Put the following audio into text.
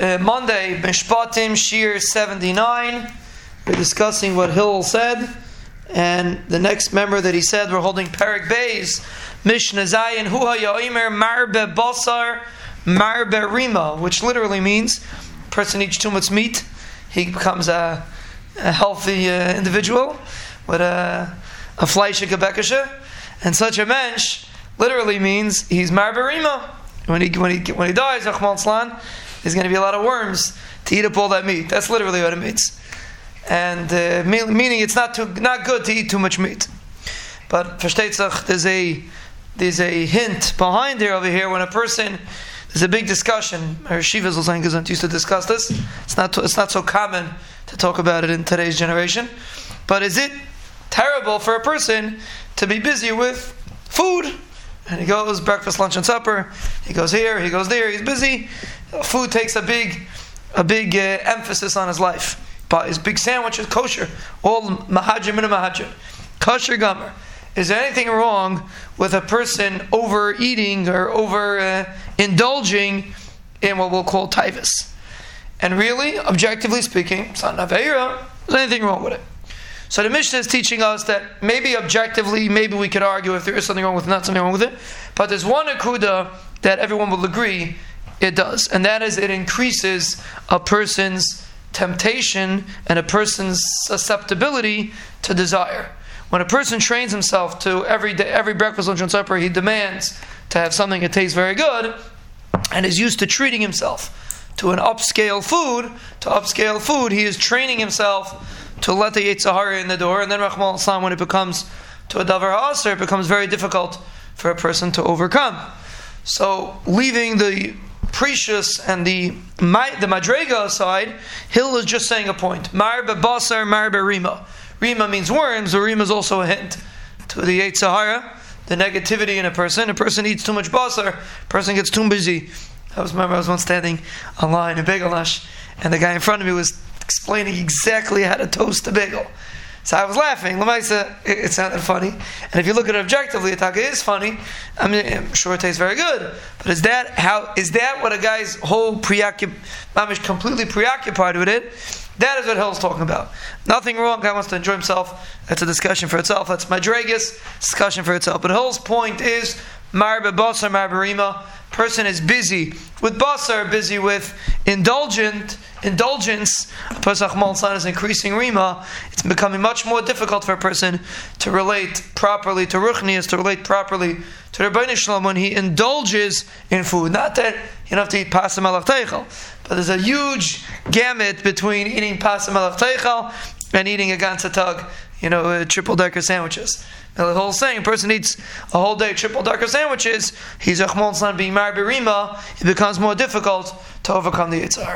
uh, Monday, Mishpatim, Shir 79. We're discussing what Hillel said. And the next member that he said, we're holding Perik Bays, Mishnah Zayin, Huha Yoimer, Marbe Basar, Marbe Rima, which literally means person eats too much meat, he becomes a, a healthy uh, individual with a, a Fleische. And such a mensch literally means he's Marbe Rima. When he, when he, when he dies, there's going to be a lot of worms to eat up all that meat. That's literally what it means. And uh, meaning it's not too, not good to eat too much meat. But versteht sich, there's a there's a hint behind there over here when a person there's a big discussion. Our Shivas Zolzangas used to discuss this. It's not it's not so common to talk about it in today's generation. But is it terrible for a person to be busy with food? And he goes breakfast, lunch, and supper. He goes here, he goes there. He's busy. Food takes a big a big uh, emphasis on his life. But his big sandwich is kosher. All mahajim and mahajim. Kosher gomer. Is there anything wrong with a person overeating or over uh, indulging in what we'll call tivus? And really, objectively speaking, it's not. There's anything wrong with it. So the Mishnah is teaching us that maybe objectively, maybe we could argue if there is something wrong with it, not something wrong with it. But there's one akuda that everyone will agree it does, and that is it increases a person's temptation and a person's susceptibility to desire. When a person trains himself to every day, every breakfast, lunch, and supper, he demands to have something that tastes very good, and is used to treating himself to an upscale food. To upscale food, he is training himself to let the Yetzer Hara in the door, and then Rachmana Litzlan, when it becomes to a Davar Aser, it becomes very difficult for a person to overcome. So, leaving the precious and the the madrega aside, Hillel is just saying a point. Marbe basar, marbe rima. Rima means worms, but Rima is also a hint to the Yetzer Hara, the negativity in a person. A person eats too much basar, a person gets too busy. I was remember I was once standing online in Begalash, and the guy in front of me was explaining exactly how to toast a bagel. So I was laughing. Lamaisa, it, sounded funny. And if you look at it objectively, Ataka is funny. I mean, I'm sure it tastes very good. But is that how? Is that what a guy's whole preoccupied, completely preoccupied with it? That is what Hillel's talking about. Nothing wrong. Guy wants to enjoy himself. That's a discussion for itself. That's Madragus discussion for itself. But Hillel's point is Marba Basar Marbarima. Person is busy with Basar, busy with indulgent indulgence. Pesach Malsan is increasing Rima. It's becoming much more difficult for a person to relate properly to Ruchnias, to relate properly to Rabbi Shalom when he indulges in food. Not that you don't have to eat Pasam Alaf Teichel, but there's a huge gamut between eating Pasam Alaf Teichel and eating a Gansatag, you know, uh, triple decker sandwiches. Now, the whole saying, a person eats a whole day triple decker sandwiches, he's a Chmol being married Rima, it becomes more difficult to overcome the Yetzer.